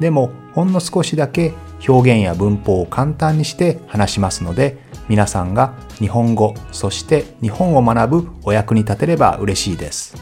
でもほんの少しだけ表現や文法を簡単にして話しますので皆さんが日本語そして日本を学ぶお役に立てれば嬉しいです。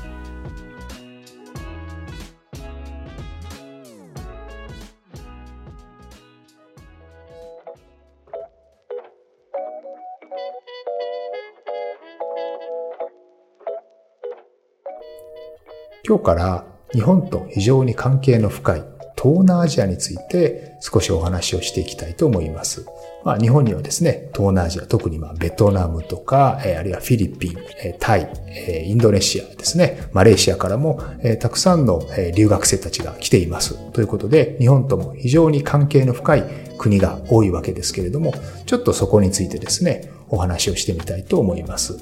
今日から日本と非常に関係の深い東南アジアについて少しお話をしていきたいと思います。まあ、日本にはですね、東南アジア、特にまあベトナムとか、えあるいはフィリピン、えタイ、えインドネシアですね、マレーシアからも、えたくさんの、え留学生たちが来ています。ということで、日本とも非常に関係の深い国が多いわけですけれども、ちょっとそこについてですね、お話をしてみたいと思います。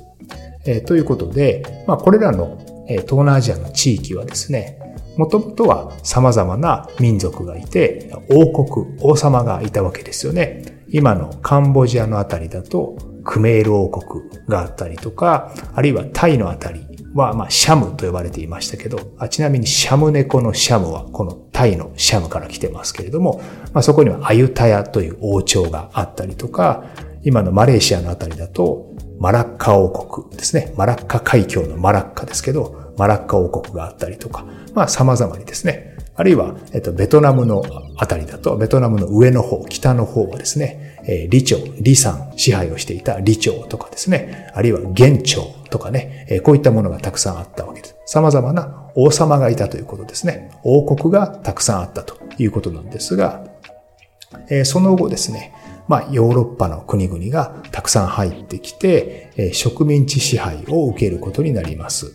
えということで、まあ、これらの東南アジアの地域はですね、もともとは様々な民族がいて、王国、王様がいたわけですよね。今のカンボジアのあたりだと、クメール王国があったりとか、あるいはタイのあたりは、まあ、シャムと呼ばれていましたけど、あちなみにシャム猫のシャムは、このタイのシャムから来てますけれども、まあ、そこにはアユタヤという王朝があったりとか、今のマレーシアのあたりだと、マラッカ王国ですね。マラッカ海峡のマラッカですけど、マラッカ王国があったりとか、まあ様々にですね、あるいは、えっと、ベトナムのあたりだと、ベトナムの上の方、北の方はですね、えー、李朝、李さん支配をしていた李朝とかですね、あるいは元朝とかね、えー、こういったものがたくさんあったわけです。様々な王様がいたということですね。王国がたくさんあったということなんですが、えー、その後ですね、まあ、ヨーロッパの国々がたくさん入ってきて、え植民地支配を受けることになります。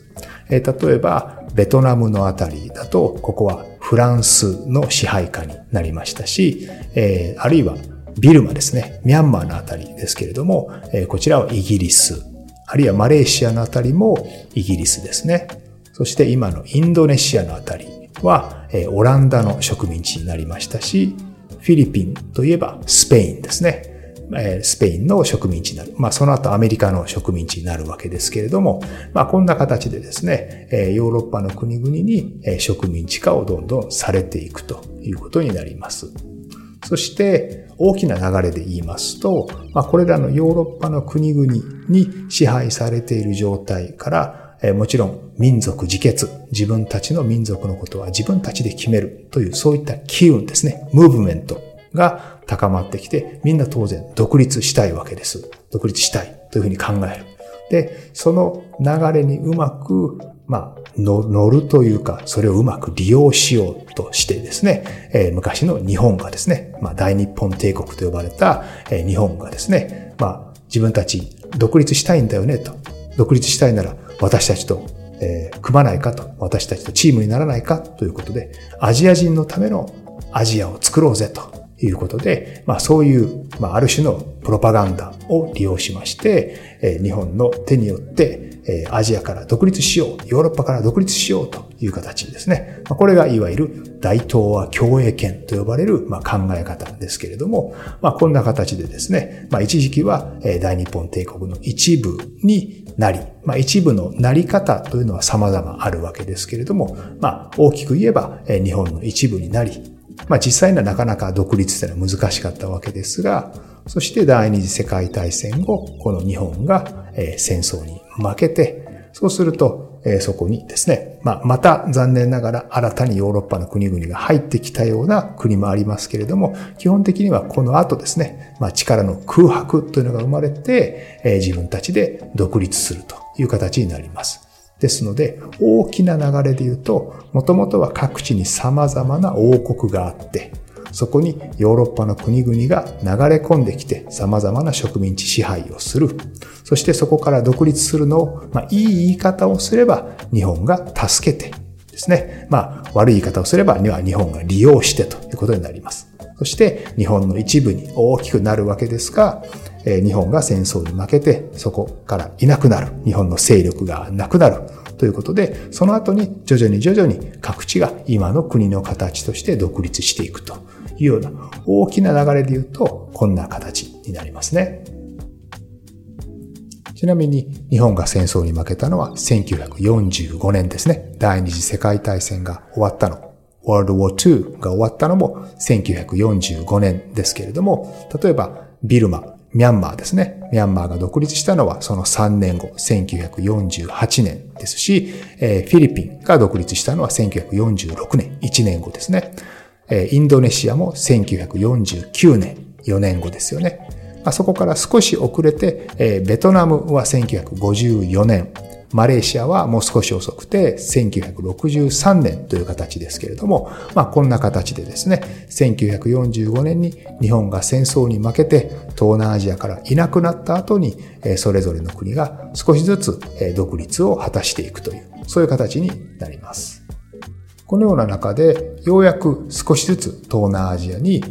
え例えば、ベトナムのあたりだと、ここはフランスの支配下になりましたし、えあるいはビルマですね、ミャンマーのあたりですけれども、えこちらはイギリス、あるいはマレーシアのあたりもイギリスですね。そして今のインドネシアのあたりは、えオランダの植民地になりましたし、フィリピンといえばスペインですね。スペインの植民地になる。まあ、その後アメリカの植民地になるわけですけれども、まあ、こんな形でですね、ヨーロッパの国々に植民地化をどんどんされていくということになります。そして、大きな流れで言いますと、まあ、これらのヨーロッパの国々に支配されている状態から、もちろん民族自決、自分たちの民族のことは自分たちで決めるという、そういった機運ですね、ムーブメントが高まってきて、みんな当然独立したいわけです。独立したいというふうに考える。で、その流れにうまく、まあ、乗るというか、それをうまく利用しようとしてですね、えー、昔の日本がですね、まあ、大日本帝国と呼ばれた、えー、日本がですね、まあ、自分たち独立したいんだよねと。独立したいなら私たちと、えー、組まないかと、私たちとチームにならないかということで、アジア人のためのアジアを作ろうぜと。いうことで、まあそういう、まあある種のプロパガンダを利用しまして、えー、日本の手によって、えー、アジアから独立しよう、ヨーロッパから独立しようという形ですね。まあ、これがいわゆる大東亜共栄圏と呼ばれる、まあ、考え方ですけれども、まあこんな形でですね、まあ一時期は、えー、大日本帝国の一部になり、まあ一部のなり方というのは様々あるわけですけれども、まあ大きく言えば、えー、日本の一部になり、まあ実際にはなかなか独立というのは難しかったわけですが、そして第二次世界大戦後、この日本が戦争に負けて、そうすると、そこにですね、まあ、また残念ながら新たにヨーロッパの国々が入ってきたような国もありますけれども、基本的にはこの後ですね、まあ、力の空白というのが生まれて、自分たちで独立するという形になります。ですので、大きな流れで言うと、もともとは各地に様々な王国があって、そこにヨーロッパの国々が流れ込んできて様々な植民地支配をする。そしてそこから独立するのを、まあ、いい言い方をすれば日本が助けてですね。まあ、悪い言い方をすれば日本が利用してということになります。そして日本の一部に大きくなるわけですが、日本が戦争に負けて、そこからいなくなる。日本の勢力がなくなる。ということで、その後に徐々に徐々に各地が今の国の形として独立していくというような大きな流れで言うと、こんな形になりますね。ちなみに日本が戦争に負けたのは1945年ですね。第二次世界大戦が終わったの。World War II が終わったのも1945年ですけれども、例えばビルマ、ミャンマーですね。ミャンマーが独立したのはその3年後、1948年ですし、えフィリピンが独立したのは1946年、1年後ですね。えインドネシアも1949年、4年後ですよね。まあ、そこから少し遅れて、えベトナムは1954年、マレーシアはもう少し遅くて1963年という形ですけれども、まあこんな形でですね、1945年に日本が戦争に負けて東南アジアからいなくなった後に、それぞれの国が少しずつ独立を果たしていくという、そういう形になります。このような中で、ようやく少しずつ東南アジアに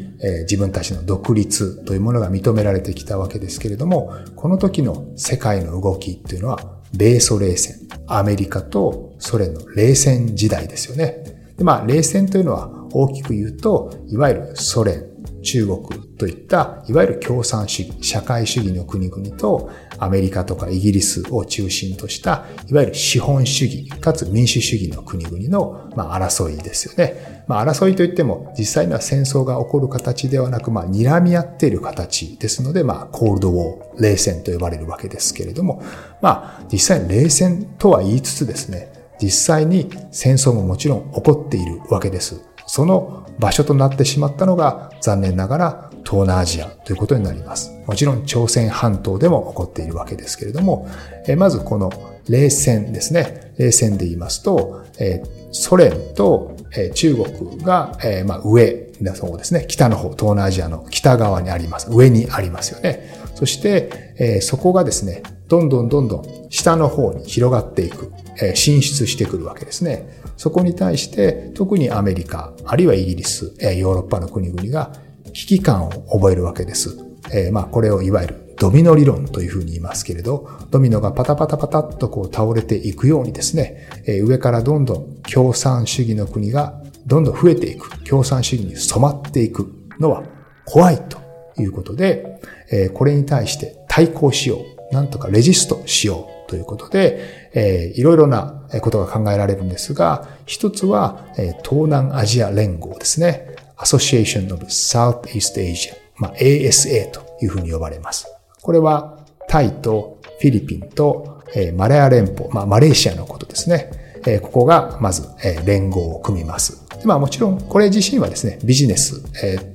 自分たちの独立というものが認められてきたわけですけれども、この時の世界の動きっていうのは米ソ冷戦、アメリカとソ連の冷戦時代ですよね。でまあ、冷戦というのは大きく言うと、いわゆるソ連、中国といった、いわゆる共産主義、社会主義の国々と、アメリカとかイギリスを中心とした、いわゆる資本主義、かつ民主主義の国々の、まあ、争いですよね。まあ、争いといっても、実際には戦争が起こる形ではなく、まあ、睨み合っている形ですので、まあ、コールドウォー、冷戦と呼ばれるわけですけれども、まあ、実際に冷戦とは言いつつですね、実際に戦争ももちろん起こっているわけです。その場所となってしまったのが残念ながら東南アジアということになります。もちろん朝鮮半島でも起こっているわけですけれども、えまずこの冷戦ですね。冷戦で言いますと、えソ連と中国がえま上だそうですね。北の方、東南アジアの北側にあります。上にありますよね。そして、えそこがですね、どんどんどんどん下の方に広がっていく、え進出してくるわけですね。そこに対して特にアメリカ、あるいはイギリス、えヨーロッパの国々が危機感を覚えるわけです。えー、まあこれをいわゆるドミノ理論というふうに言いますけれど、ドミノがパタパタパタっとこう倒れていくようにですね、えー、上からどんどん共産主義の国がどんどん増えていく、共産主義に染まっていくのは怖いということで、えー、これに対して対抗しよう、なんとかレジストしようということで、えー、いろいろなことが考えられるんですが、一つは、え、東南アジア連合ですね。Association of Southeast Asia、まあ、ASA というふうに呼ばれます。これはタイとフィリピンと、えー、マレア連邦、まあ、マレーシアのことですね。えー、ここがまず、えー、連合を組みます。まあもちろんこれ自身はですね、ビジネス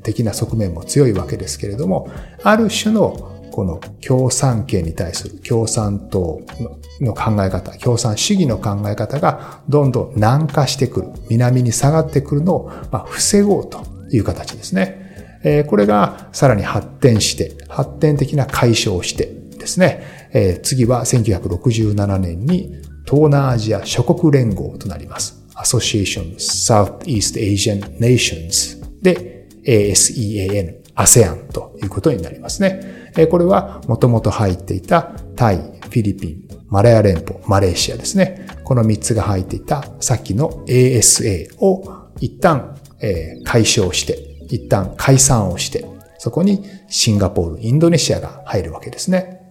的な側面も強いわけですけれども、ある種のこの共産権に対する共産党の考え方、共産主義の考え方がどんどん南下してくる、南に下がってくるのを、防ごうという形ですね。これがさらに発展して、発展的な解消をしてですね、次は1967年に東南アジア諸国連合となります。Association Southeast Asian Nations で ASEAN、ASEAN ということになりますね。これはもともと入っていたタイ、フィリピン、マラヤ連邦、マレーシアですね。この3つが入っていたさっきの ASA を一旦、え解消して、一旦解散をして、そこにシンガポール、インドネシアが入るわけですね。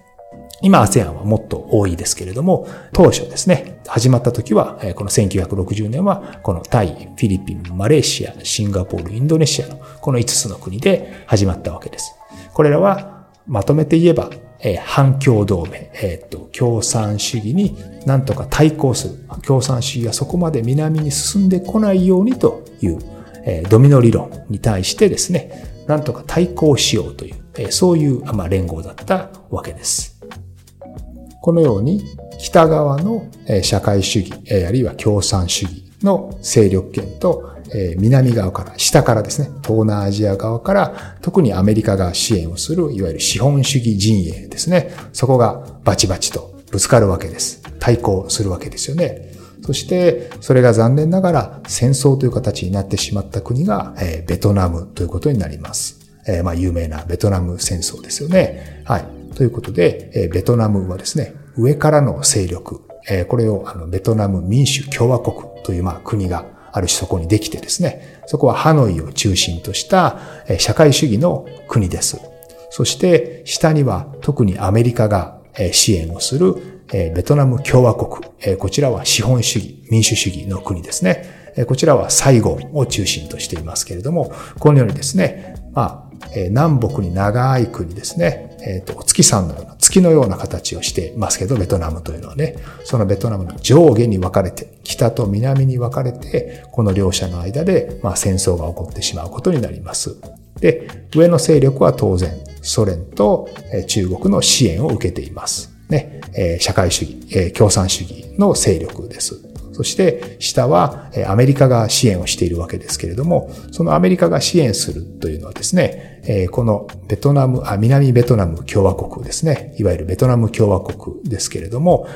今 ASEAN はもっと多いですけれども、当初ですね、始まった時は、この1960年は、このタイ、フィリピン、マレーシア、シンガポール、インドネシアのこの5つの国で始まったわけです。これらはまとめて言えば、え、反共同盟、えー、と、共産主義になんとか対抗する。共産主義がそこまで南に進んでこないようにという、え、ドミノ理論に対してですね、なんとか対抗しようという、え、そういう、ま、連合だったわけです。このように、北側の社会主義、あるいは共産主義の勢力圏と南側から、下からですね、東南アジア側から、特にアメリカが支援をする、いわゆる資本主義陣営ですね。そこがバチバチとぶつかるわけです。対抗するわけですよね。そして、それが残念ながら戦争という形になってしまった国が、えベトナムということになります。えまあ、有名なベトナム戦争ですよね。はい。ということで、ベトナムはですね、上からの勢力、これをあのベトナム民主共和国というまあ国がある種そこにできてですね、そこはハノイを中心とした社会主義の国です。そして下には特にアメリカが支援をするベトナム共和国。こちらは資本主義、民主主義の国ですね。こちらはサイゴンを中心としていますけれども、このようにですね、まあ、南北に長い国ですね、えっ、ー、と、月さんのような、月のような形をしていますけど、ベトナムというのはね、そのベトナムの上下に分かれて、北と南に分かれて、この両者の間で、まあ、戦争が起こってしまうことになります。で、上の勢力は当然、ソ連と中国の支援を受けています。ね、え社会主義、え共産主義の勢力です。そして下はアメリカが支援をしているわけですけれども、そのアメリカが支援するというのはですね、このベトナム、あ南ベトナム共和国ですね、いわゆるベトナム共和国ですけれども、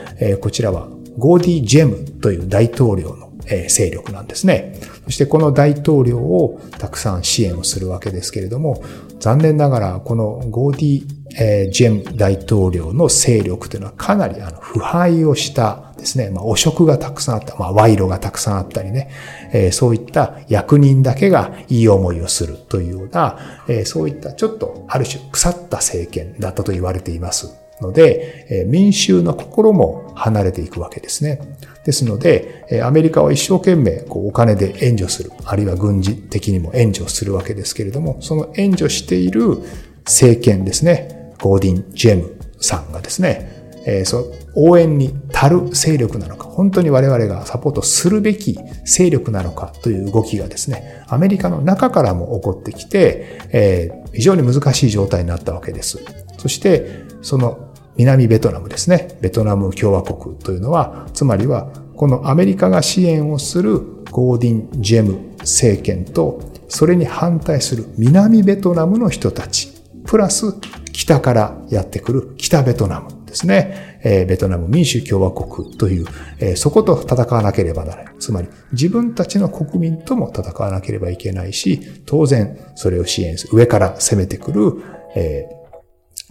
こちらはゴ・ディン・ジェムという大統領の勢力なんですね。そしてこの大統領をたくさん支援をするわけですけれども、残念ながらこのゴーディ・えジェム大統領の勢力というのはかなりあの腐敗をしたですね、まあ、汚職がたくさんあった、まあ、賄賂がたくさんあったりね、えー、そういった役人だけがいい思いをするというような、えー、そういったちょっとある種腐った政権だったと言われていますので、えー、民衆の心も離れていくわけですね。ですので、アメリカは一生懸命こうお金で援助する、あるいは軍事的にも援助するわけですけれども、その援助している政権ですね、ゴ・ディン・ジェムさんがですね、えー、そ応援に足る勢力なのか、本当に我々がサポートするべき勢力なのかという動きがですね、アメリカの中からも起こってきて、えー、非常に難しい状態になったわけです。そして、その南ベトナムですね、ベトナム共和国というのは、つまりは、このアメリカが支援をするゴ・ディン・ジェム政権と、それに反対する南ベトナムの人たち、プラス北からやってくる北ベトナム。ですね、えベトナム民主共和国という、えそこと戦わなければならない。つまり、自分たちの国民とも戦わなければいけないし、当然、それを支援する、上から攻めてくる、え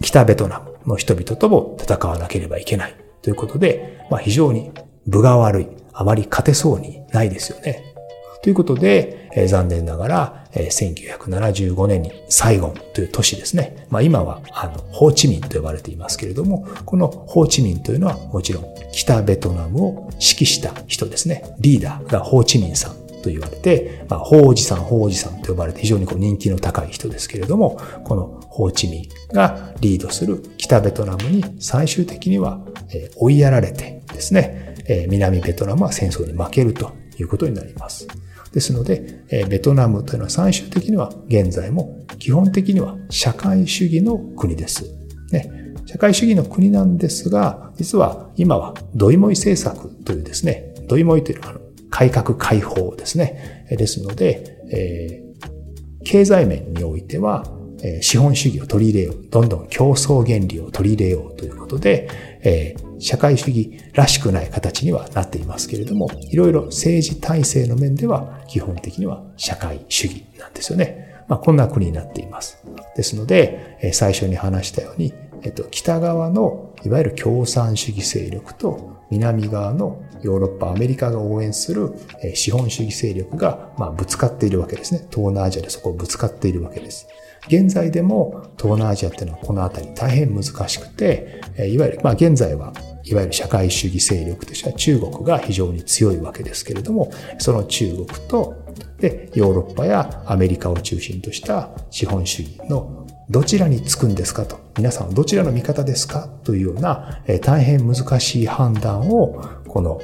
北ベトナムの人々とも戦わなければいけない。ということで、まあ、非常に分が悪い。あまり勝てそうにないですよね。ということで、えー、残念ながら、えー、1975年にサイゴンという都市ですね。まあ今は、あの、ホーチミンと呼ばれていますけれども、このホーチミンというのはもちろん北ベトナムを指揮した人ですね。リーダーがホーチミンさんと言われて、まあ、ホージさん、ホージさんと呼ばれて非常にこう人気の高い人ですけれども、このホーチミンがリードする北ベトナムに最終的には追いやられてですね、南ベトナムは戦争に負けるということになります。ですので、えベトナムというのは最終的には現在も基本的には社会主義の国です。ね、社会主義の国なんですが、実は今はドイモイ政策というですね、ドイモイというのは改革開放ですね。ですので、えー、経済面においては、え、資本主義を取り入れよう。どんどん競争原理を取り入れようということで、え、社会主義らしくない形にはなっていますけれども、いろいろ政治体制の面では基本的には社会主義なんですよね。まあ、こんな国になっています。ですので、最初に話したように、えっと、北側のいわゆる共産主義勢力と南側のヨーロッパ、アメリカが応援する資本主義勢力が、まあ、ぶつかっているわけですね。東南アジアでそこをぶつかっているわけです。現在でも東南アジアっていうのはこのあたり大変難しくて、いわゆる、まあ現在はいわゆる社会主義勢力としては中国が非常に強いわけですけれども、その中国と、で、ヨーロッパやアメリカを中心とした資本主義のどちらにつくんですかと、皆さんはどちらの味方ですかというような、え大変難しい判断を、この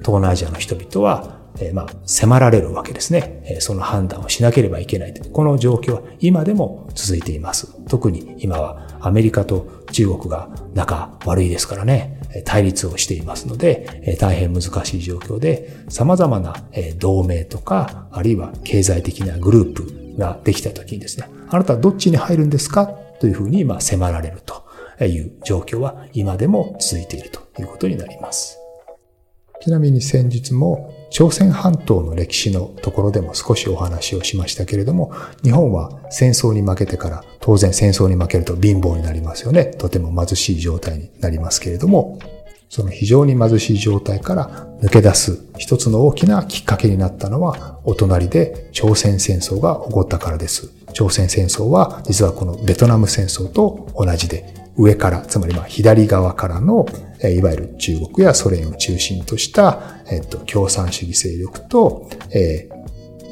東南アジアの人々はえまあ、迫られるわけですね。えその判断をしなければいけない。この状況は今でも続いています。特に今はアメリカと中国が仲悪いですからね、対立をしていますので、大変難しい状況で、様々な同盟とか、あるいは経済的なグループができた時にですね、あなたはどっちに入るんですか？というふうに今迫られるという状況は今でも続いているということになります。ちなみに先日も朝鮮半島の歴史のところでも少しお話をしましたけれども、日本は戦争に負けてから当然戦争に負けると貧乏になりますよね。とても貧しい状態になりますけれども、その非常に貧しい状態から抜け出す一つの大きなきっかけになったのは、お隣で朝鮮戦争が起こったからです。朝鮮戦争は実はこのベトナム戦争と同じで、上から、つまりま左側からの、いわゆる中国やソ連を中心とした、えっと、共産主義勢力と、えー、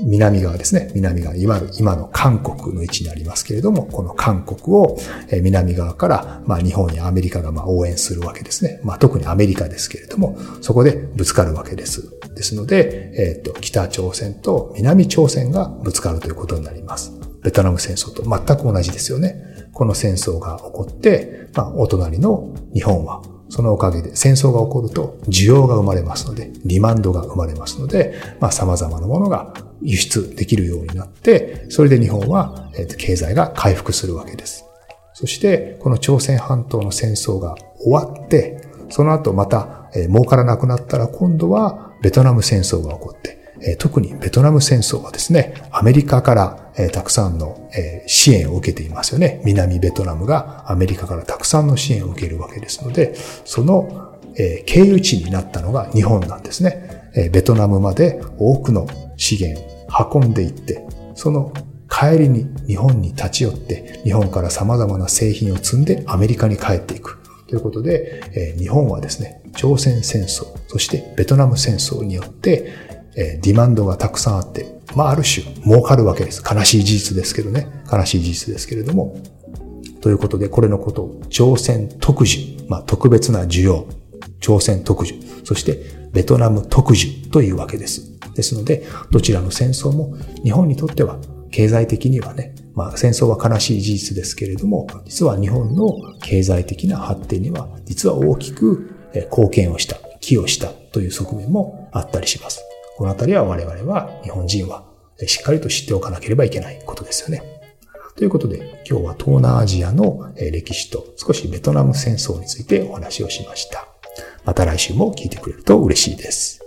南側ですね。南側、いわゆる今の韓国の位置にありますけれども、この韓国を南側から、まあ日本やアメリカがまあ応援するわけですね。まあ特にアメリカですけれども、そこでぶつかるわけです。ですので、えっ、と、北朝鮮と南朝鮮がぶつかるということになります。ベトナム戦争と全く同じですよね。この戦争が起こって、まあ、お隣の日本は、そのおかげで戦争が起こると需要が生まれますので、リマンドが生まれますので、まあ、様々なものが輸出できるようになって、それで日本は、経済が回復するわけです。そして、この朝鮮半島の戦争が終わって、その後また、儲からなくなったら今度はベトナム戦争が起こって、特にベトナム戦争はですね、アメリカからえたくさんのえ支援を受けていますよね。南ベトナムがアメリカからたくさんの支援を受けるわけですので、そのえ経由地になったのが日本なんですね。えベトナムまで多くの資源運んでいって、その帰りに日本に立ち寄って、日本から様々な製品を積んでアメリカに帰っていく。ということで、え日本はですね、朝鮮戦争、そしてベトナム戦争によって、えディマンドがたくさんあって、まあ、ある種、儲かるわけです。悲しい事実ですけどね。悲しい事実ですけれども。ということで、これのことを、朝鮮特需、まあ、特別な需要、朝鮮特需、そしてベトナム特需というわけです。ですので、どちらの戦争も日本にとっては経済的にはね、まあ戦争は悲しい事実ですけれども、実は日本の経済的な発展には実は大きく貢献をした、寄与したという側面もあったりします。このあたりは我々は、日本人はしっかりと知っておかなければいけないことですよね。ということで、今日は東南アジアの歴史と少しベトナム戦争についてお話をしました。また来週も聞いてくれると嬉しいです。